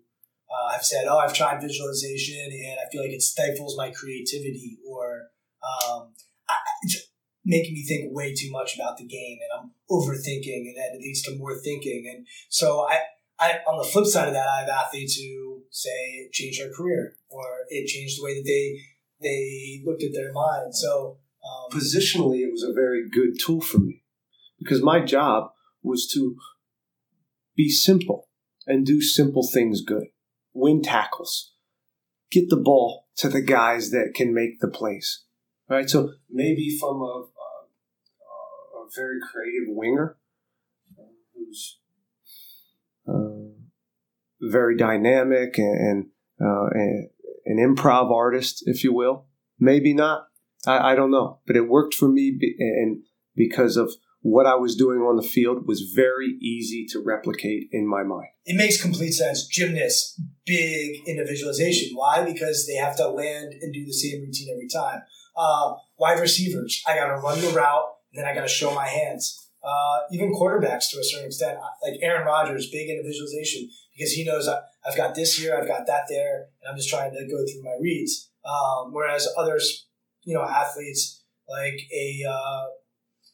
uh, I've said, oh, I've tried visualization and I feel like it stifles my creativity or um, I, it's making me think way too much about the game and I'm overthinking and that leads to more thinking. And so I, I, on the flip side of that, I have athletes who say it changed their career or it changed the way that they, they looked at their mind. So um, positionally, it was a very good tool for me because my job was to be simple and do simple things good win tackles, get the ball to the guys that can make the plays. Right, so maybe from a, a, a very creative winger who's uh, very dynamic and, uh, and an improv artist, if you will. Maybe not. I, I don't know. But it worked for me, and because of what I was doing on the field was very easy to replicate in my mind. It makes complete sense. Gymnasts, big in visualization. Why? Because they have to land and do the same routine every time. Uh, wide receivers, I got to run the route, and then I got to show my hands. Uh, even quarterbacks to a certain extent, like Aaron Rodgers, big in visualization because he knows I, have got this here, I've got that there, and I'm just trying to go through my reads. Um, whereas others, you know, athletes like a uh,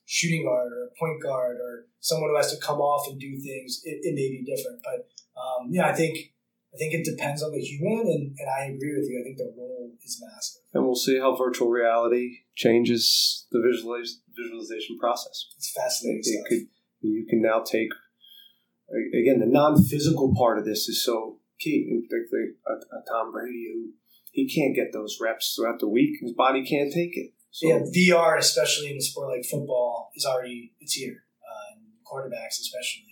shooting guard or a point guard or someone who has to come off and do things, it, it may be different. But um, yeah, I think I think it depends on the human, and, and I agree with you. I think the role is massive. And we'll see how virtual reality changes the visualiz- visualization process. It's fascinating. It, it could, you can now take again the non-physical part of this is so key, and particularly a, a Tom Brady who he can't get those reps throughout the week. His body can't take it. So, yeah, VR, especially in a sport like football, is already it's here. Uh, and quarterbacks, especially.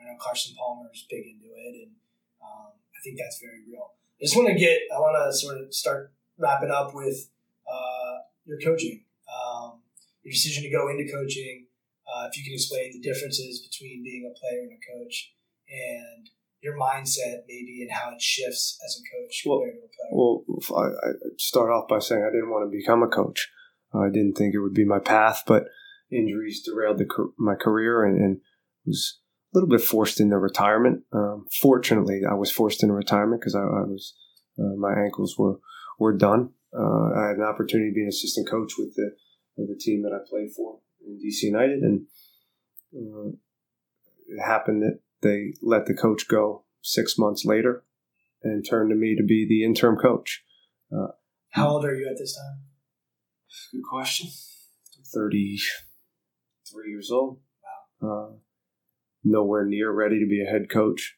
I know Carson Palmer is big into it, and um, I think that's very real. I just want to get, I want to sort of start wrapping up with uh, your coaching, um, your decision to go into coaching. Uh, if you can explain the differences between being a player and a coach, and your mindset maybe and how it shifts as a coach compared well, to a player. Well, I, I start off by saying I didn't want to become a coach. I didn't think it would be my path, but injuries derailed the, my career and, and, was a little bit forced into retirement. Um, fortunately, I was forced into retirement because I, I, was uh, my ankles were were done. Uh, I had an opportunity to be an assistant coach with the with the team that I played for in DC United, and uh, it happened that they let the coach go six months later and turned to me to be the interim coach. Uh, How old are you at this time? Good question. 33 years old. Wow. Uh, nowhere near ready to be a head coach.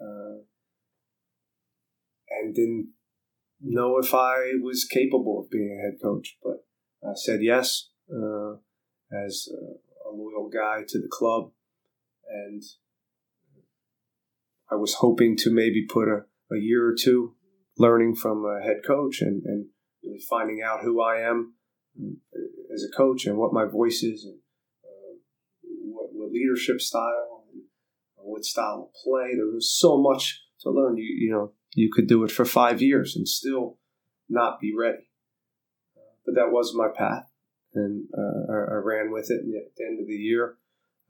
Uh, and didn't know if I was capable of being a head coach, but I said yes uh, as a, a loyal guy to the club. And I was hoping to maybe put a, a year or two learning from a head coach and, and really finding out who I am as a coach and what my voice is and uh, what, what, leadership style and what style of play. There was so much to learn. You, you know, you could do it for five years and still not be ready. but that was my path, and uh, I, I, ran with it. And at the end of the year,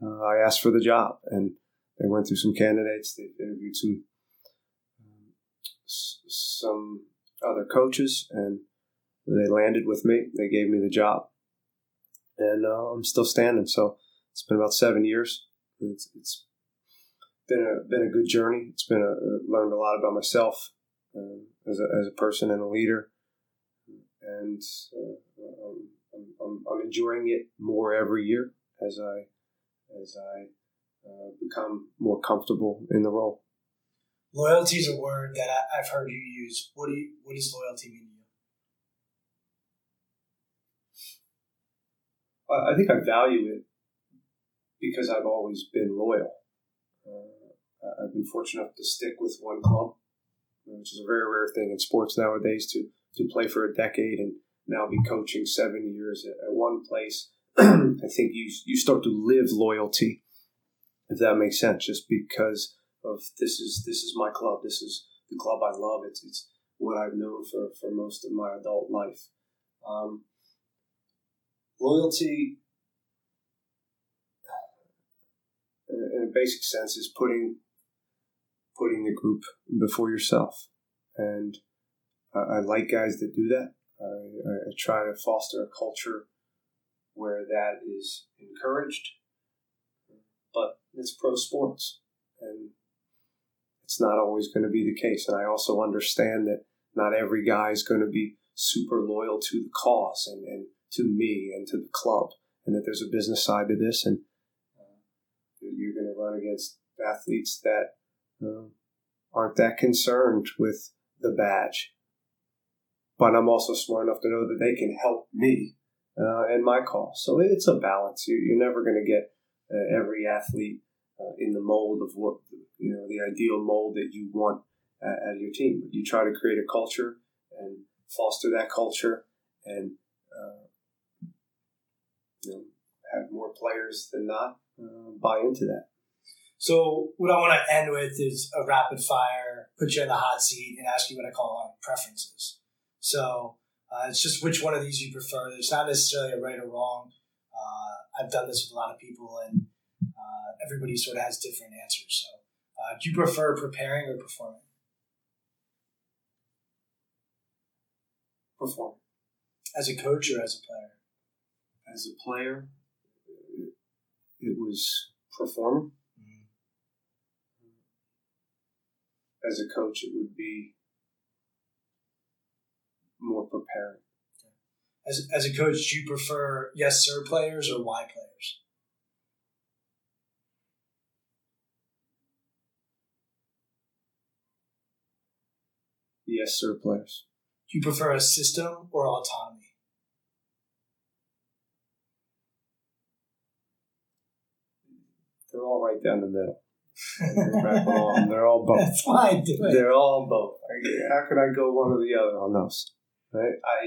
uh, I asked for the job, and they went through some candidates. They interviewed some um, some other coaches, and they landed with me. They gave me the job, and uh, I'm still standing. So it's been about seven years. It's, it's been a been a good journey. It's been a learned a lot about myself uh, as a as a person and a leader, and uh, I'm, I'm, I'm, enjoying it more every year as I as I uh, become more comfortable in the role. Loyalty is a word that I, have heard you use. What do you, what does loyalty mean I think I value it because I've always been loyal. Uh, I've been fortunate enough to stick with one club, which is a very rare thing in sports nowadays to to play for a decade and now be coaching seven years at, at one place. I think you you start to live loyalty, if that makes sense, just because of this is this is my club. This is the club I love. It's it's what I've known for, for most of my adult life. Um, loyalty in a basic sense is putting putting the group before yourself. And I, I like guys that do that. I, I, try to foster a culture where that is encouraged. But it's pro sports and it's not always going to be the case. And i also understand that not every guy is going to be super loyal to the cause and, and to me and to the club, and that there's a business side to this, and uh, you're going to run against athletes that uh, aren't that concerned with the badge. But I'm also smart enough to know that they can help me uh, and my cause. So it's a balance. You're, never going to get uh, every athlete uh, in the mold of what you know the ideal mold that you want at, your team. You try to create a culture and foster that culture and uh, you know, have more players than not uh, buy into that. So, what I want to end with is a rapid fire, put you in the hot seat, and ask you what I call our preferences. So, uh, it's just which one of these you prefer. There's not necessarily a right or wrong. Uh, I've done this with a lot of people, and uh, everybody sort of has different answers. So, uh, do you prefer preparing or performing? Perform. As a coach or as a player? As a player, it was performing. Mm-hmm. as a coach, it would be more preparing. As, as a coach, do you prefer yes sir players or why players? Yes sir players. Do you prefer a system or autonomy? They're all right down the middle. They're all both. That's I do it. They're all both. How could I go one or the other on those? Right? I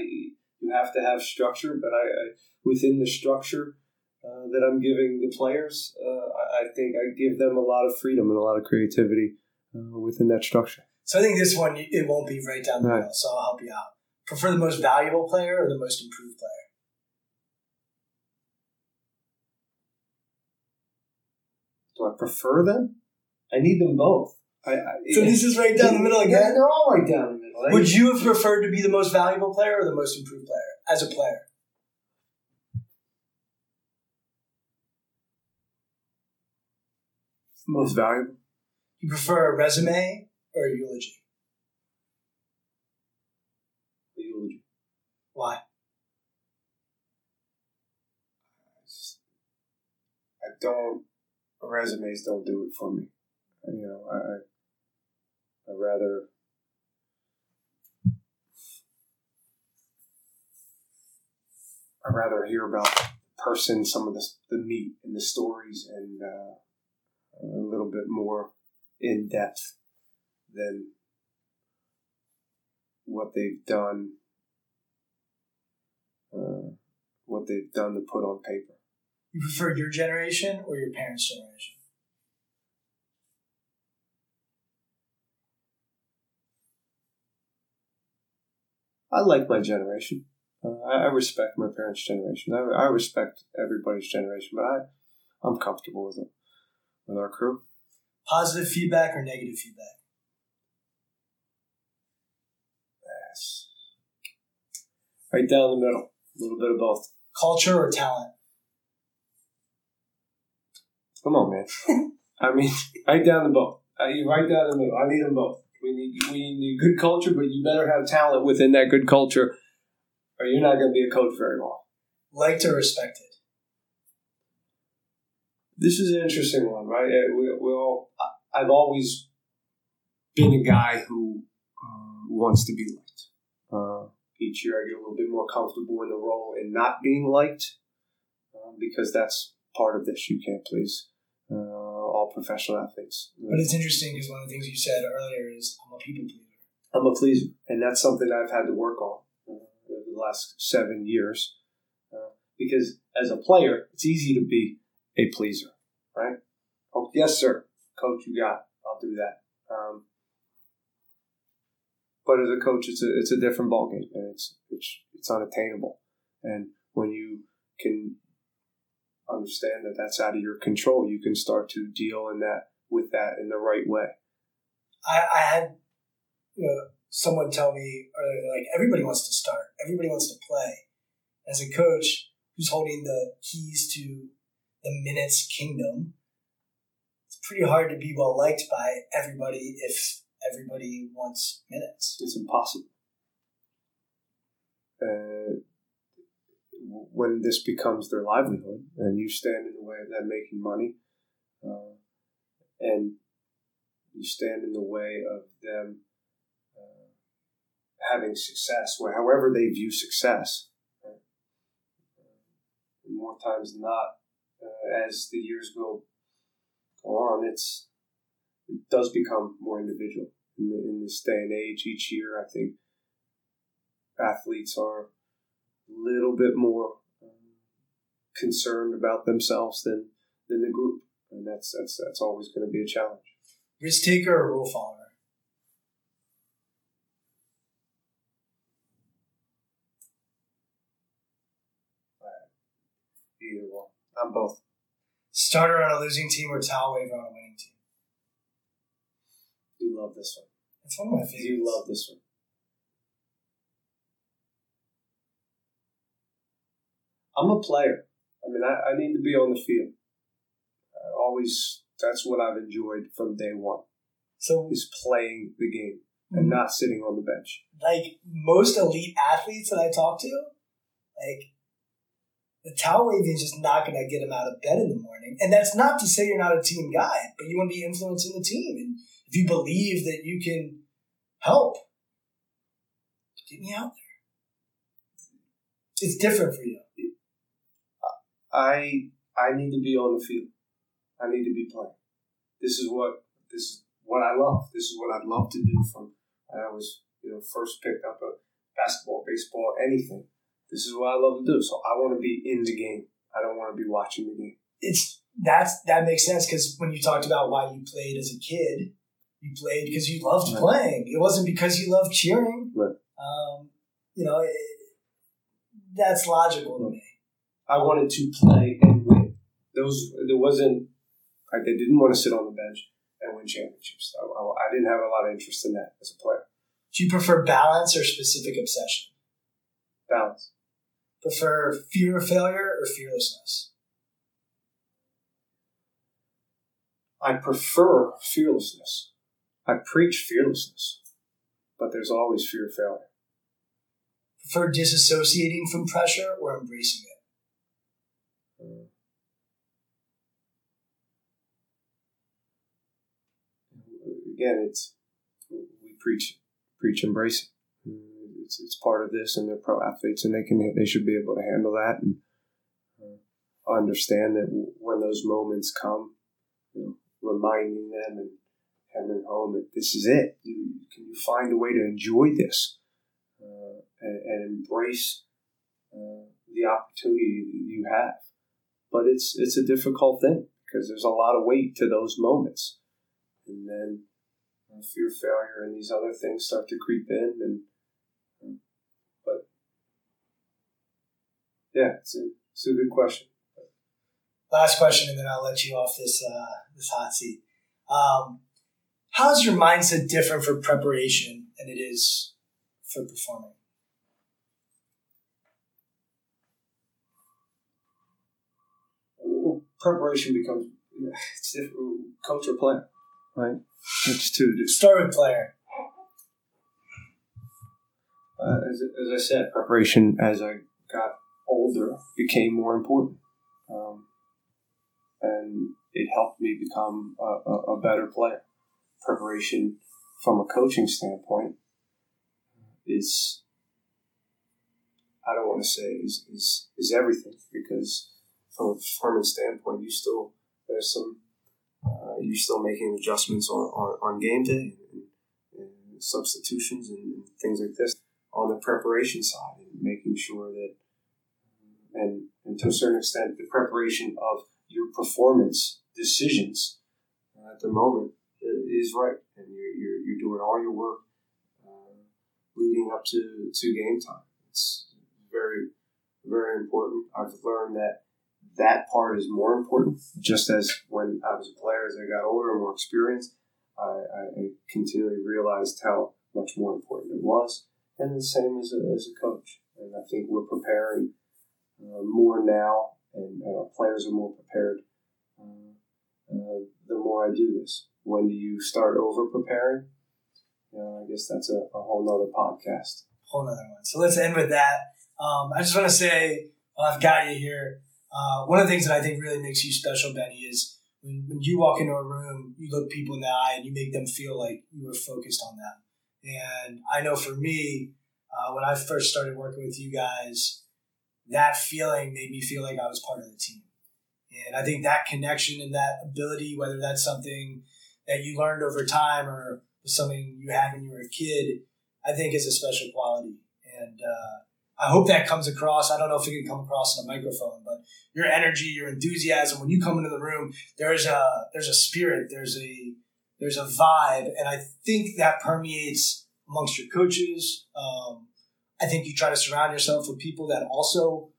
you have to have structure, but I, I within the structure uh, that I'm giving the players, uh, I, I, think I give them a lot of freedom and a lot of creativity uh, within that structure. So I think this one it won't be right down the right. middle. So I'll help you out. Prefer the most valuable player or the most improved player? Do I prefer them? I need them both. I, I, so this is right down the middle again. Yeah, they're all right down the middle. Would you have preferred to be the most valuable player or the most improved player as a player? Most valuable. You prefer a resume or a eulogy? A eulogy. Why? I don't. Resumes don't do it for me you know, I, I rather I rather hear about the person, some of the, the meat and the stories, and uh, a little bit more in depth than what they've done, uh, what they've done to put on paper. You prefer your generation or your parents' generation? I like my generation. Uh, I, I, respect my parents' generation. I, I, respect everybody's generation, but I, I'm comfortable with it, with our crew. Positive feedback or negative feedback? Yes. Right down the middle. A little bit of both. Culture or talent? Come on, man. I mean, right down the both. Right down the middle. I need them both. We need we need good culture, but you better have talent within that good culture, or you're not going to be a coach very long. Liked or respected? This is an interesting one, right? Uh, we, we all, I've always been a guy who uh, wants to be liked. Uh, each year, I get a little bit more comfortable in the role and not being liked, uh, because that's part of this. You can't please uh, all professional athletes. But it's interesting because one of the things you said earlier is I'm a people pleaser. I'm a pleaser, and that's something I've had to work on uh, over the last seven years. Uh, because as a player, it's easy to be a pleaser, right? Oh, yes, sir, coach, you got. It. I'll do that. Um, but as a coach, it's a it's a different ballgame, and it's it's it's unattainable. And when you can understand that that's out of your control. You can start to deal in that with that in the right way. I, I had you know, someone tell me earlier, like everybody wants to start, everybody wants to play. As a coach who's holding the keys to the minutes kingdom, it's pretty hard to be well liked by everybody if everybody wants minutes. It's impossible. Uh, when this becomes their livelihood and you stand in the way of them making money uh, and you stand in the way of them uh, having success, where however they view success, right? more times than not, uh, as the years go, on, it's it does become more individual. in, the, in this day and age. Each year, I think athletes are little bit more um, concerned about themselves than than the group, and that's that's that's always going to be a challenge. Risk taker or rule follower? Either one. I'm both. Starter on a losing team or towel waver on a winning team? You love this one. It's one of my favorites. You love this one. I'm a player. I mean, I, I need to be on the field. I always, that's what I've enjoyed from day one. So is playing the game and Mhm. not sitting on the bench. like most elite athletes that I talk to, like the towel waving is just not going to get them out of bed in the morning. And that's not to say you're not a team guy, but you want to be influencing the team. And if you believe that you can help, get me out there. It's different for you. I I need to be on the field. I need to be playing. This is what this is what I love. This is what I'd love to do from when I was you know first picked up a basketball, baseball, anything. This is what I love to do. So I want to be in the game. I don't want to be watching the game. It's that's that makes sense because when you talked about why you played as a kid, you played because you loved Right. playing. It wasn't because you loved cheering. Right. Um, you know, it, that's logical to me. I wanted to play and win. Those there wasn't. I they didn't want to sit on the bench and win championships. I, I didn't have a lot of interest in that as a player. Do you prefer balance or specific obsession? Balance. Prefer fear of failure or fearlessness? I prefer fearlessness. I preach fearlessness, but there's always fear of failure. Prefer disassociating from pressure or embracing it? Uh, again, it's we preach preach embrace it. It's, it's part of this, and they're pro athletes, and they can they should be able to handle that and uh, understand that when those moments come, you know, reminding them and hammering home that this is it. You, can you find a way to enjoy this uh, and, and embrace uh, the opportunity that you have? But it's it's a difficult thing because there's a lot of weight to those moments, and then fear failure and these other things start to creep in, and uh, but yeah, it's a it's a good question. Last question, and then I'll let you off this uh, this hot seat. Um, how's your mindset different for preparation than it is for performing? Preparation becomes it's different. Coach or player, right? It's two. Start with player. uh, as, as I said, preparation as I got older became more important. Um, and it helped me become a, a, a better player. Preparation from a coaching standpoint is, I don't want to say is, is, is everything because from a performance standpoint, you still, there's some, uh, you're still making adjustments on, on, on game day and, and substitutions and, and things like this. On the preparation side and making sure that and, and to a certain extent the preparation of your performance decisions at the moment is right. And you're, you're, you're doing all your work uh, leading up to, to game time. It's very very important. I've learned that that part is more important just as when i was a player as i got older and more experienced i, I continually realized how much more important it was and the same as a, as a coach. And I think we're preparing uh, more now, and, and our players are more prepared uh, uh, the more I do this. When do you start over preparing? I guess that's a, a whole nother podcast. Whole nother one. So let's end with that. Um, I just want to say, while I've got you here, uh, one of the things that I think really makes you special, Benny, is when, when you walk into a room, you look people in the eye and you make them feel like you were focused on them. And I know for me, uh, when I first started working with you guys, that feeling made me feel like I was part of the team. And I think that connection and that ability, whether that's something that you learned over time or something you had when you were a kid, I think is a special quality. And uh, I hope that comes across. I don't know if it can come across in a microphone, but your energy, your enthusiasm when you come into the room, there's a there's a spirit, there's a there's a vibe, and I think that permeates amongst your coaches. Um, I think you try to surround yourself with people that also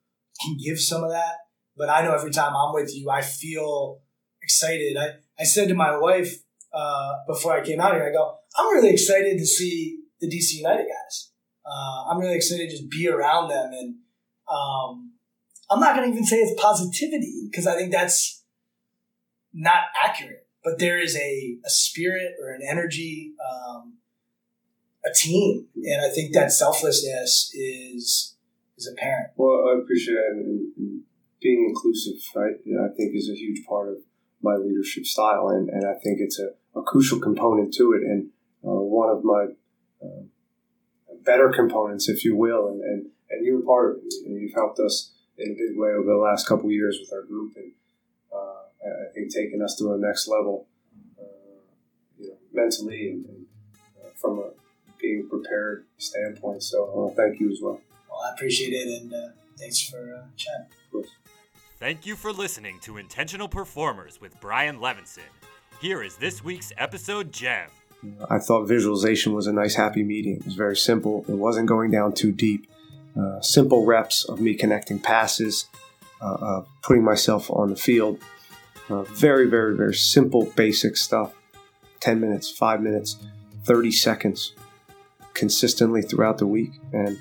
can give some of that. But I know every time I'm with you, I feel excited. I, I said to my wife uh, before I came out here, I go, I'm really excited to see the DC United guys uh, I'm really excited to just be around them. And um, I'm not going to even say it's positivity because I think that's not accurate. But there is a, a spirit or an energy, um, a team, and I think that selflessness is is apparent. Well, I appreciate it, and, being inclusive, right? I think is a huge part of my leadership style, and, and I think it's a, a crucial component to it. And uh, one of my uh, better components, if you will, and, and, and you were part of it. And you've helped us in a big way over the last couple of years with our group, and uh, I think taking us to the next level, uh, you know, mentally and, and uh, from a being prepared standpoint. So I want to thank you as well. Well, I appreciate it, and uh, thanks for uh, chatting. Thank you for listening to Intentional Performers with Brian Levinson. Here is this week's episode gem. I thought visualization was a nice, happy medium. It was very simple. It wasn't going down too deep. Uh, simple reps of me connecting passes, uh, uh, putting myself on the field. Uh, very, very, very simple, basic stuff. 10 minutes, 5 minutes, 30 seconds consistently throughout the week. And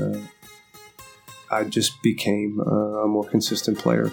uh, I just became a more consistent player